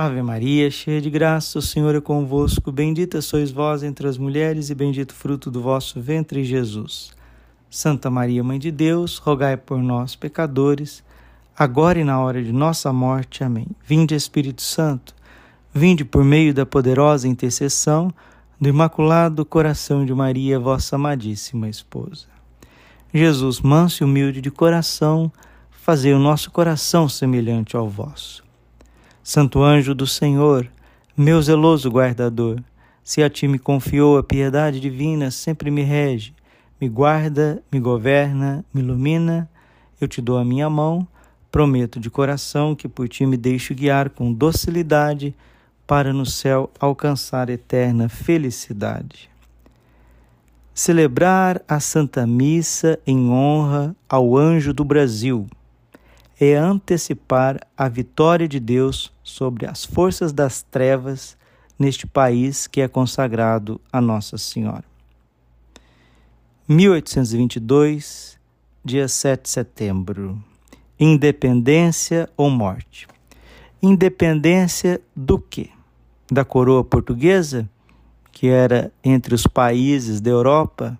Ave Maria, cheia de graça, o Senhor é convosco. Bendita sois vós entre as mulheres, e bendito fruto do vosso ventre, Jesus. Santa Maria, Mãe de Deus, rogai por nós, pecadores, agora e na hora de nossa morte. Amém. Vinde, Espírito Santo, vinde por meio da poderosa intercessão do Imaculado Coração de Maria, vossa amadíssima esposa. Jesus, manso e humilde de coração, fazei o nosso coração semelhante ao vosso. Santo anjo do Senhor, meu zeloso guardador, se a ti me confiou a piedade divina, sempre me rege, me guarda, me governa, me ilumina, eu te dou a minha mão, prometo de coração que por ti me deixo guiar com docilidade para no céu alcançar eterna felicidade. Celebrar a Santa Missa em honra ao anjo do Brasil é antecipar a vitória de Deus sobre as forças das trevas neste país que é consagrado a Nossa Senhora. 1822, dia 7 de setembro. Independência ou morte? Independência do quê? Da coroa portuguesa, que era entre os países da Europa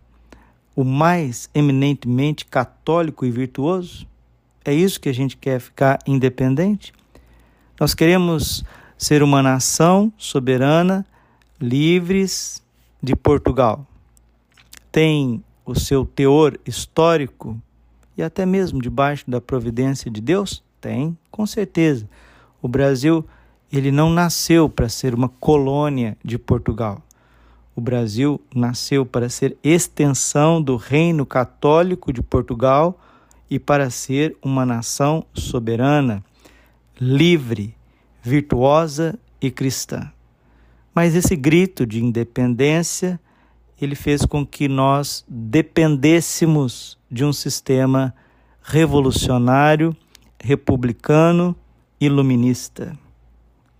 o mais eminentemente católico e virtuoso? É isso que a gente quer ficar independente? Nós queremos ser uma nação soberana, livres de Portugal. Tem o seu teor histórico e até mesmo debaixo da providência de Deus? Tem, com certeza. O Brasil, ele não nasceu para ser uma colônia de Portugal. O Brasil nasceu para ser extensão do reino católico de Portugal e para ser uma nação soberana, livre, virtuosa e cristã. Mas esse grito de independência, ele fez com que nós dependêssemos de um sistema revolucionário, republicano, iluminista,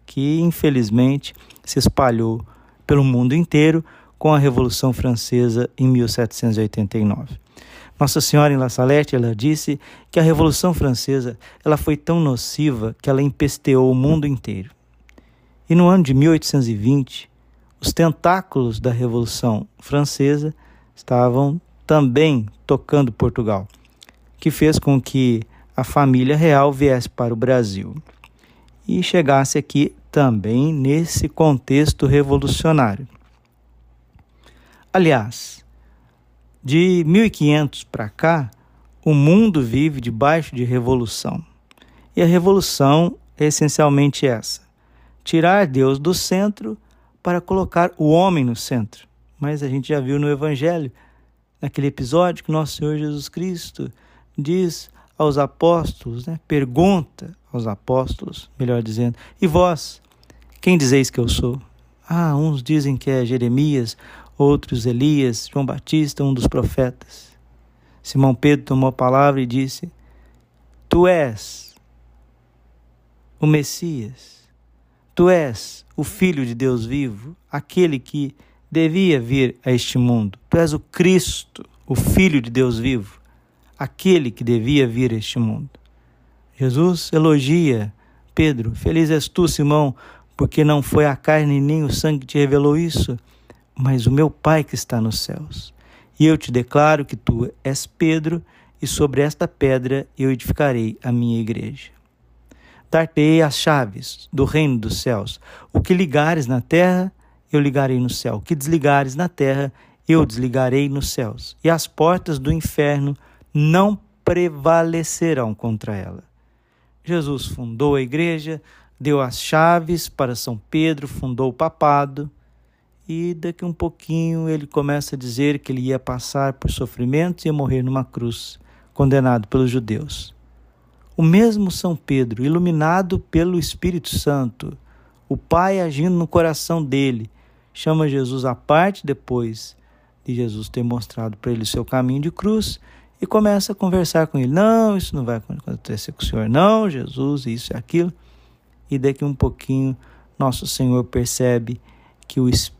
que infelizmente se espalhou pelo mundo inteiro com a Revolução Francesa em 1789. Nossa Senhora em La Salette, ela disse que a Revolução Francesa ela foi tão nociva que ela empesteou o mundo inteiro. E no ano de 1820, os tentáculos da Revolução Francesa estavam também tocando Portugal, que fez com que a família real viesse para o Brasil e chegasse aqui também nesse contexto revolucionário. Aliás, de 1500 para cá, o mundo vive debaixo de revolução. E a revolução é essencialmente essa: tirar Deus do centro para colocar o homem no centro. Mas a gente já viu no Evangelho, naquele episódio que nosso Senhor Jesus Cristo diz aos apóstolos, né, pergunta aos apóstolos, melhor dizendo, e vós, quem dizeis que eu sou? Ah, uns dizem que é Jeremias, outros Elias, João Batista, um dos profetas. Simão Pedro tomou a palavra e disse: Tu és o Messias, tu és o Filho de Deus vivo, aquele que devia vir a este mundo. Tu és o Cristo, o Filho de Deus vivo, aquele que devia vir a este mundo. Jesus elogia Pedro: Feliz és tu, Simão, porque não foi a carne nem o sangue que te revelou isso mas o meu Pai que está nos céus. E eu te declaro que tu és Pedro, e sobre esta pedra eu edificarei a minha igreja. Dar-te-ei as chaves do reino dos céus. O que ligares na terra, eu ligarei no céu. O que desligares na terra, eu desligarei nos céus. E as portas do inferno não prevalecerão contra ela. Jesus fundou a igreja, deu as chaves para São Pedro, fundou o papado e daqui um pouquinho ele começa a dizer que ele ia passar por sofrimentos e ia morrer numa cruz, condenado pelos judeus. O mesmo São Pedro, iluminado pelo Espírito Santo, o Pai agindo no coração dele, chama Jesus à parte depois de Jesus ter mostrado para ele o seu caminho de cruz e começa a conversar com ele. Não, isso não vai acontecer com o Senhor, não, Jesus, isso e aquilo. E daqui um pouquinho, nosso Senhor percebe que o espírito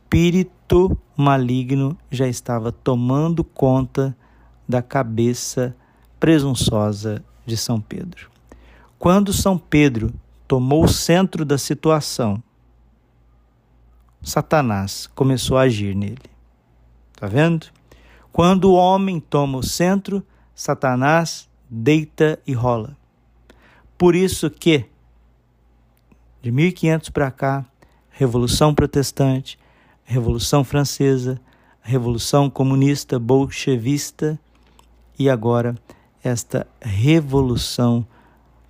maligno já estava tomando conta da cabeça presunçosa de São Pedro. Quando São Pedro tomou o centro da situação, Satanás começou a agir nele. Tá vendo? Quando o homem toma o centro, Satanás deita e rola. Por isso que de 1500 para cá, Revolução Protestante, Revolução Francesa, Revolução Comunista Bolchevista e agora esta revolução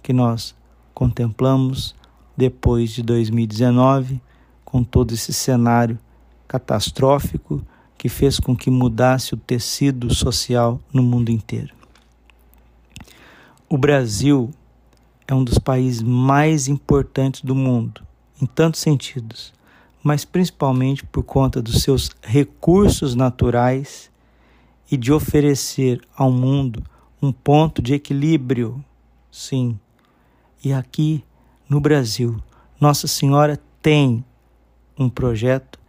que nós contemplamos depois de 2019, com todo esse cenário catastrófico que fez com que mudasse o tecido social no mundo inteiro. O Brasil é um dos países mais importantes do mundo, em tantos sentidos, mas principalmente por conta dos seus recursos naturais e de oferecer ao mundo um ponto de equilíbrio. Sim. E aqui no Brasil, Nossa Senhora tem um projeto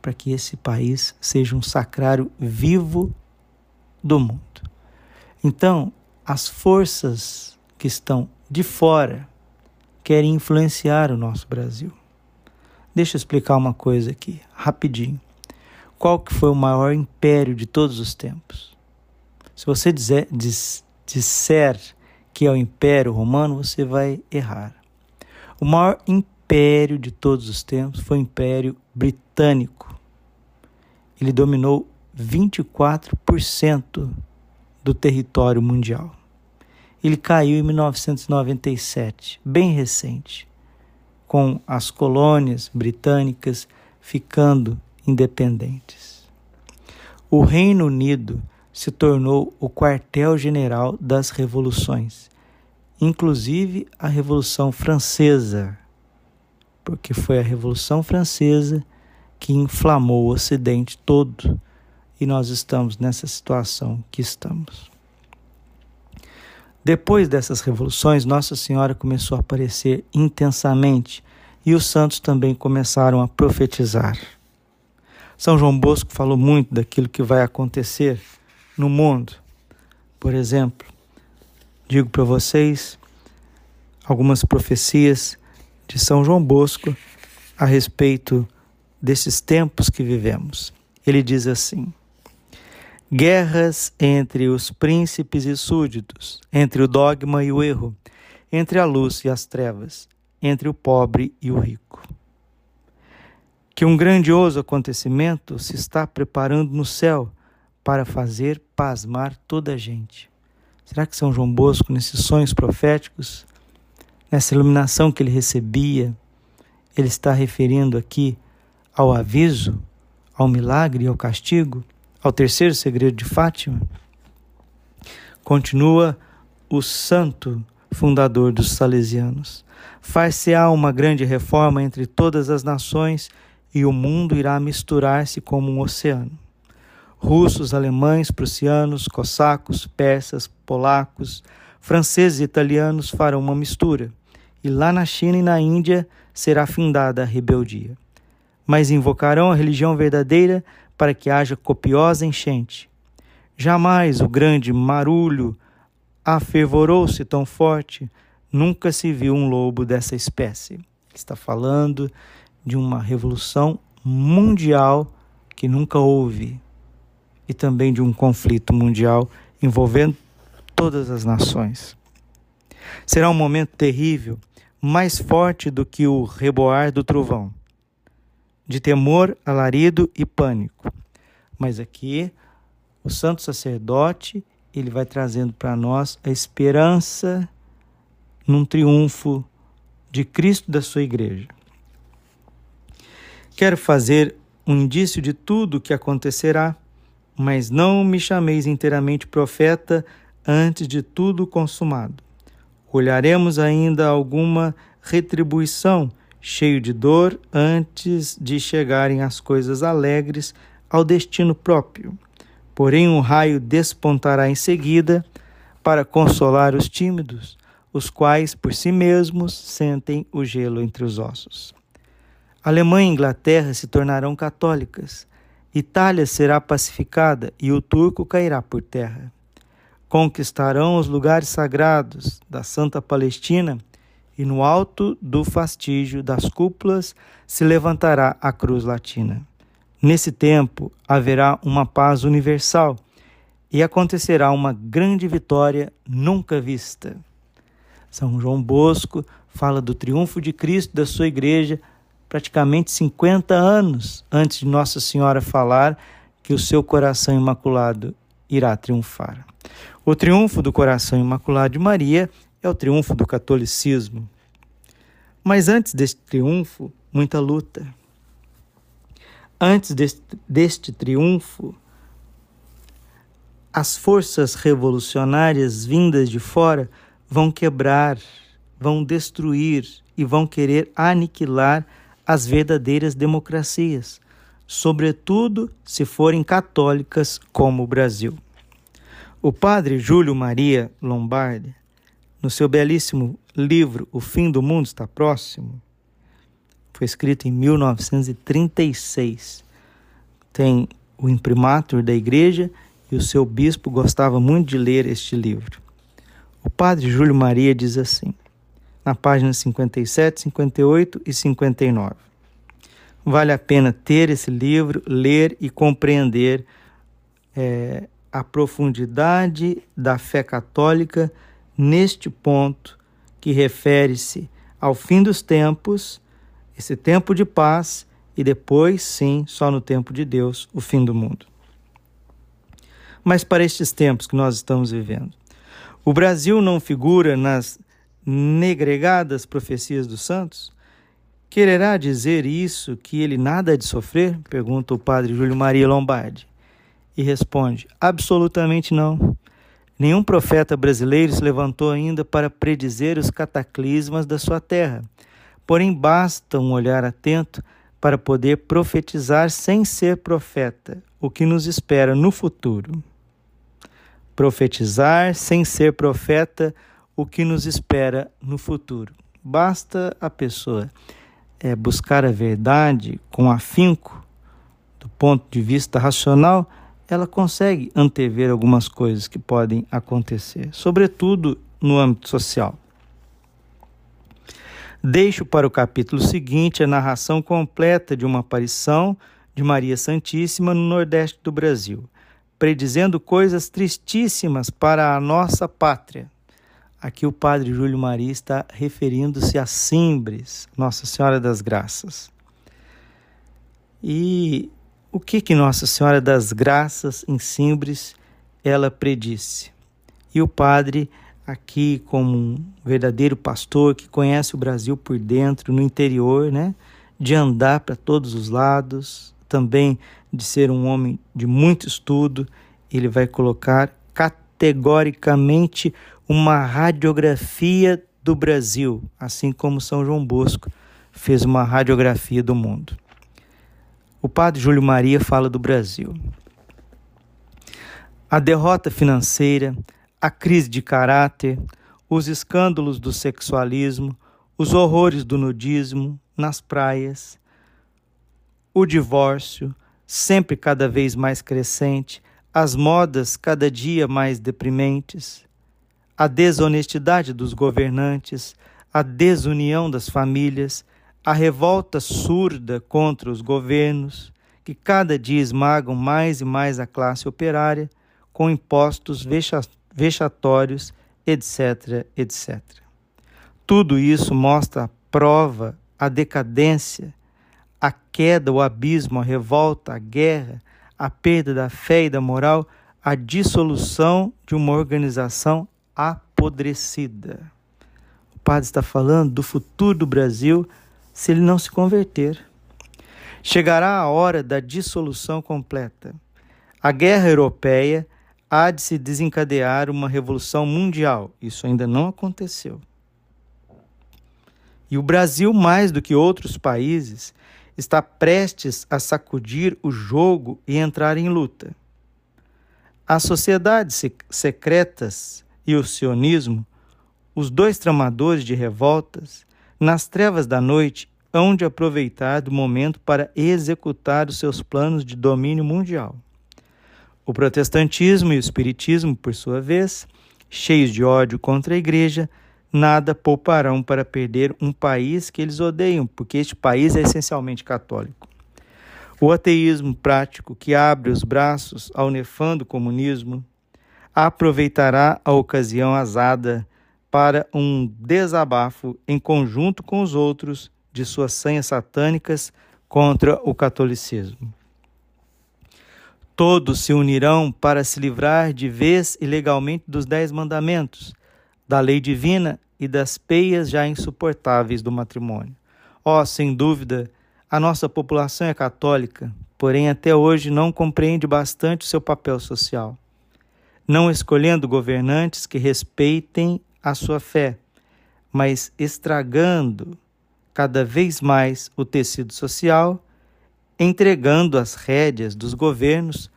para que esse país seja um sacrário vivo do mundo. Então, as forças que estão de fora querem influenciar o nosso Brasil. Deixa eu explicar uma coisa aqui, rapidinho. Qual que foi o maior império de todos os tempos? Se você dizer, diz, disser que é o Império Romano, você vai errar. O maior império de todos os tempos foi o Império Britânico. Ele dominou 24% do território mundial. Ele caiu em 1997, bem recente, com as colônias britânicas ficando independentes. O Reino Unido se tornou o quartel-general das revoluções, inclusive a Revolução Francesa, porque foi a Revolução Francesa que inflamou o Ocidente todo e nós estamos nessa situação que estamos. Depois dessas revoluções, Nossa Senhora começou a aparecer intensamente e os santos também começaram a profetizar. São João Bosco falou muito daquilo que vai acontecer no mundo. Por exemplo, digo para vocês algumas profecias de São João Bosco a respeito desses tempos que vivemos. Ele diz assim: Guerras entre os príncipes e súditos, entre o dogma e o erro, entre a luz e as trevas, entre o pobre e o rico. Que um grandioso acontecimento se está preparando no céu para fazer pasmar toda a gente. Será que São João Bosco, nesses sonhos proféticos, nessa iluminação que ele recebia, ele está referindo aqui ao aviso, ao milagre e ao castigo, ao terceiro segredo de Fátima? Continua o santo fundador dos salesianos. Far-se-á uma grande reforma entre todas as nações e o mundo irá misturar-se como um oceano russos, alemães, prussianos, cossacos, persas, polacos, franceses e italianos farão uma mistura, e lá na China e na Índia será findada a rebeldia. Mas invocarão a religião verdadeira para que haja copiosa enchente. Jamais o grande marulho afervorou-se tão forte, nunca se viu um lobo dessa espécie. Está falando de uma revolução mundial que nunca houve e também de um conflito mundial envolvendo todas as nações. Será um momento terrível, mais forte do que o reboar do trovão, de temor, alarido e pânico. Mas aqui, o santo sacerdote, ele vai trazendo para nós a esperança num triunfo de Cristo da sua igreja. Quero fazer um indício de tudo o que acontecerá mas não me chameis inteiramente profeta antes de tudo consumado. Olharemos ainda alguma retribuição, cheio de dor, antes de chegarem as coisas alegres ao destino próprio. Porém, um raio despontará em seguida para consolar os tímidos, os quais por si mesmos sentem o gelo entre os ossos. Alemanha e Inglaterra se tornarão católicas Itália será pacificada e o turco cairá por terra. Conquistarão os lugares sagrados da Santa Palestina e no alto do fastígio das cúpulas se levantará a cruz latina. Nesse tempo haverá uma paz universal e acontecerá uma grande vitória nunca vista. São João Bosco fala do triunfo de Cristo da sua igreja praticamente 50 anos antes de Nossa Senhora falar que o seu coração imaculado irá triunfar. O triunfo do coração imaculado de Maria é o triunfo do catolicismo. Mas antes deste triunfo, muita luta. Antes deste, deste triunfo, as forças revolucionárias vindas de fora vão quebrar, vão destruir e vão querer aniquilar as verdadeiras democracias, sobretudo se forem católicas como o Brasil. O padre Júlio Maria Lombardi, no seu belíssimo livro O Fim do Mundo Está Próximo, foi escrito em 1936. Tem o imprimatur da igreja e o seu bispo gostava muito de ler este livro. O padre Júlio Maria diz assim, na página 57, 58 e 59. Vale a pena ter esse livro, ler e compreender é, a profundidade da fé católica neste ponto que refere-se ao fim dos tempos, esse tempo de paz, e depois, sim, só no tempo de Deus, o fim do mundo. Mas para estes tempos que nós estamos vivendo, o Brasil não figura nas negregadas profecias dos santos? Quererá dizer isso que ele nada há de sofrer? Pergunta o padre Júlio Maria Lombardi. E responde: absolutamente não. Nenhum profeta brasileiro se levantou ainda para predizer os cataclismas da sua terra. Porém, basta um olhar atento para poder profetizar sem ser profeta o que nos espera no futuro. Profetizar sem ser profeta o que nos espera no futuro. Basta a pessoa é, buscar a verdade com afinco, do ponto de vista racional, ela consegue antever algumas coisas que podem acontecer, sobretudo no âmbito social. Deixo para o capítulo seguinte a narração completa de uma aparição de Maria Santíssima no Nordeste do Brasil, predizendo coisas tristíssimas para a nossa pátria. Aqui o padre Júlio Maria está referindo-se a Simbres, Nossa Senhora das Graças. E o que que Nossa Senhora das Graças em Simbres ela predisse? E o padre aqui como um verdadeiro pastor que conhece o Brasil por dentro, no interior, né? De andar para todos os lados, também de ser um homem de muito estudo, ele vai colocar categoricamente uma radiografia do Brasil, assim como São João Bosco fez uma radiografia do mundo. O padre Júlio Maria fala do Brasil. A derrota financeira, a crise de caráter, os escândalos do sexualismo, os horrores do nudismo nas praias, o divórcio, sempre cada vez mais crescente, as modas cada dia mais deprimentes, a desonestidade dos governantes, a desunião das famílias, a revolta surda contra os governos, que cada dia esmagam mais e mais a classe operária, com impostos vexatórios, etc., etc. Tudo isso mostra a prova, a decadência, a queda, o abismo, a revolta, a guerra, a perda da fé e da moral, a dissolução de uma organização apodrecida. O padre está falando do futuro do Brasil se ele não se converter. Chegará a hora da dissolução completa. A guerra europeia há de se desencadear uma revolução mundial. Isso ainda não aconteceu. E o Brasil, mais do que outros países, está prestes a sacudir o jogo e entrar em luta. As sociedades secretas e o sionismo, os dois tramadores de revoltas, nas trevas da noite, hão de aproveitar do momento para executar os seus planos de domínio mundial. O protestantismo e o espiritismo, por sua vez, cheios de ódio contra a igreja, nada pouparão para perder um país que eles odeiam, porque este país é essencialmente católico. O ateísmo prático, que abre os braços ao nefando comunismo, aproveitará a ocasião azada para um desabafo em conjunto com os outros de suas senhas satânicas contra o catolicismo. Todos se unirão para se livrar de vez e legalmente dos Dez Mandamentos, da lei divina e das peias já insuportáveis do matrimônio. Oh, sem dúvida, a nossa população é católica, porém até hoje não compreende bastante o seu papel social, não escolhendo governantes que respeitem a sua fé, mas estragando cada vez mais o tecido social, entregando as rédeas dos governos,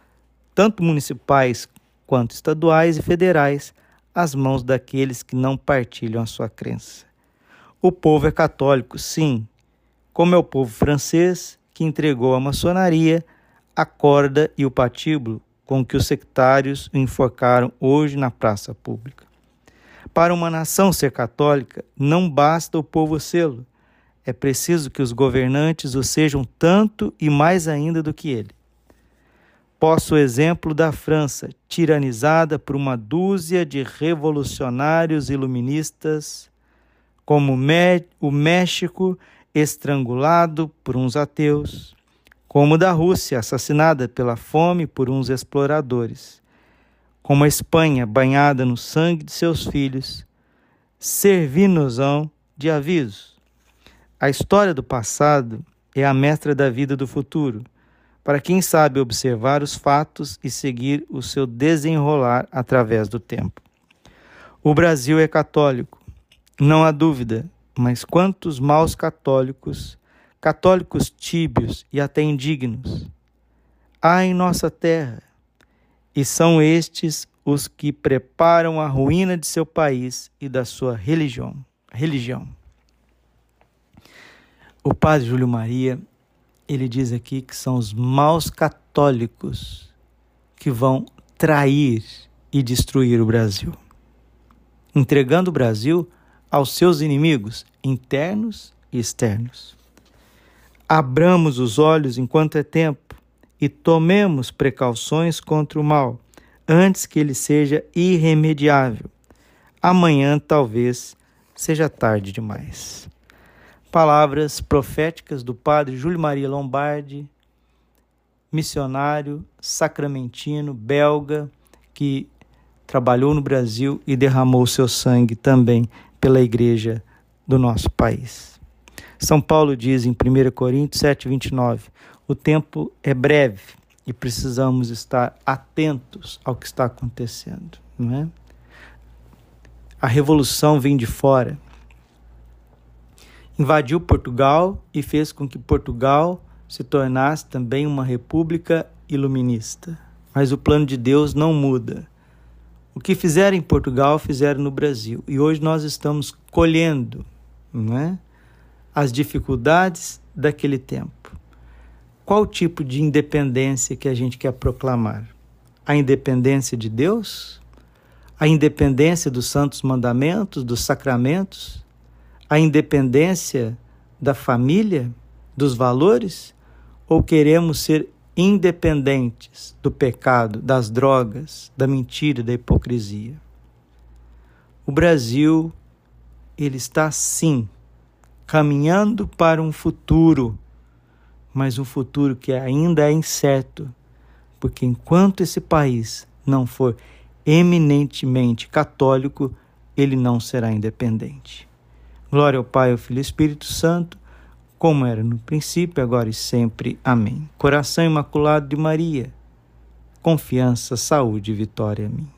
tanto municipais quanto estaduais e federais, às mãos daqueles que não partilham a sua crença. O povo é católico, sim, como é o povo francês que entregou à maçonaria a corda e o patíbulo com que os sectários o enforcaram hoje na praça pública. Para uma nação ser católica, não basta o povo sê-lo, é preciso que os governantes o sejam tanto e mais ainda do que ele. Posso o exemplo da França, tiranizada por uma dúzia de revolucionários iluministas, como o México estrangulado por uns ateus, como da Rússia, assassinada pela fome por uns exploradores, como a Espanha banhada no sangue de seus filhos, servi-nos-ão de aviso. A história do passado é a mestra da vida do futuro, para quem sabe observar os fatos e seguir o seu desenrolar através do tempo. O Brasil é católico, não há dúvida, mas quantos maus católicos, católicos tíbios e até indignos, há em nossa terra, e são estes os que preparam a ruína de seu país e da sua religião. religião. O padre Júlio Maria, ele diz aqui que são os maus católicos que vão trair e destruir o Brasil, entregando o Brasil aos seus inimigos, internos e externos. Abramos os olhos enquanto é tempo e tomemos precauções contra o mal, antes que ele seja irremediável. Amanhã talvez seja tarde demais. Palavras proféticas do padre Júlio Maria Lombardi, missionário sacramentino belga que trabalhou no Brasil e derramou seu sangue também pela igreja do nosso país. São Paulo diz em 1 Coríntios 7, 29: o tempo é breve e precisamos estar atentos ao que está acontecendo, não é? A revolução vem de fora. Invadiu Portugal e fez com que Portugal se tornasse também uma república iluminista. Mas o plano de Deus não muda. O que fizeram em Portugal, fizeram no Brasil. E hoje nós estamos colhendo não é? as dificuldades daquele tempo. Qual tipo de independência que a gente quer proclamar? A independência de Deus? A independência dos santos mandamentos, dos sacramentos? A independência da família, dos valores? Ou queremos ser independentes do pecado, das drogas, da mentira, da hipocrisia. O Brasil, ele está sim caminhando para um futuro, mas um futuro que ainda é incerto, porque enquanto esse país não for eminentemente católico, ele não será independente. Glória ao Pai, ao Filho e ao Espírito Santo como era no princípio, agora e sempre. Amém. Coração Imaculado de Maria, confiança, saúde e vitória a mim.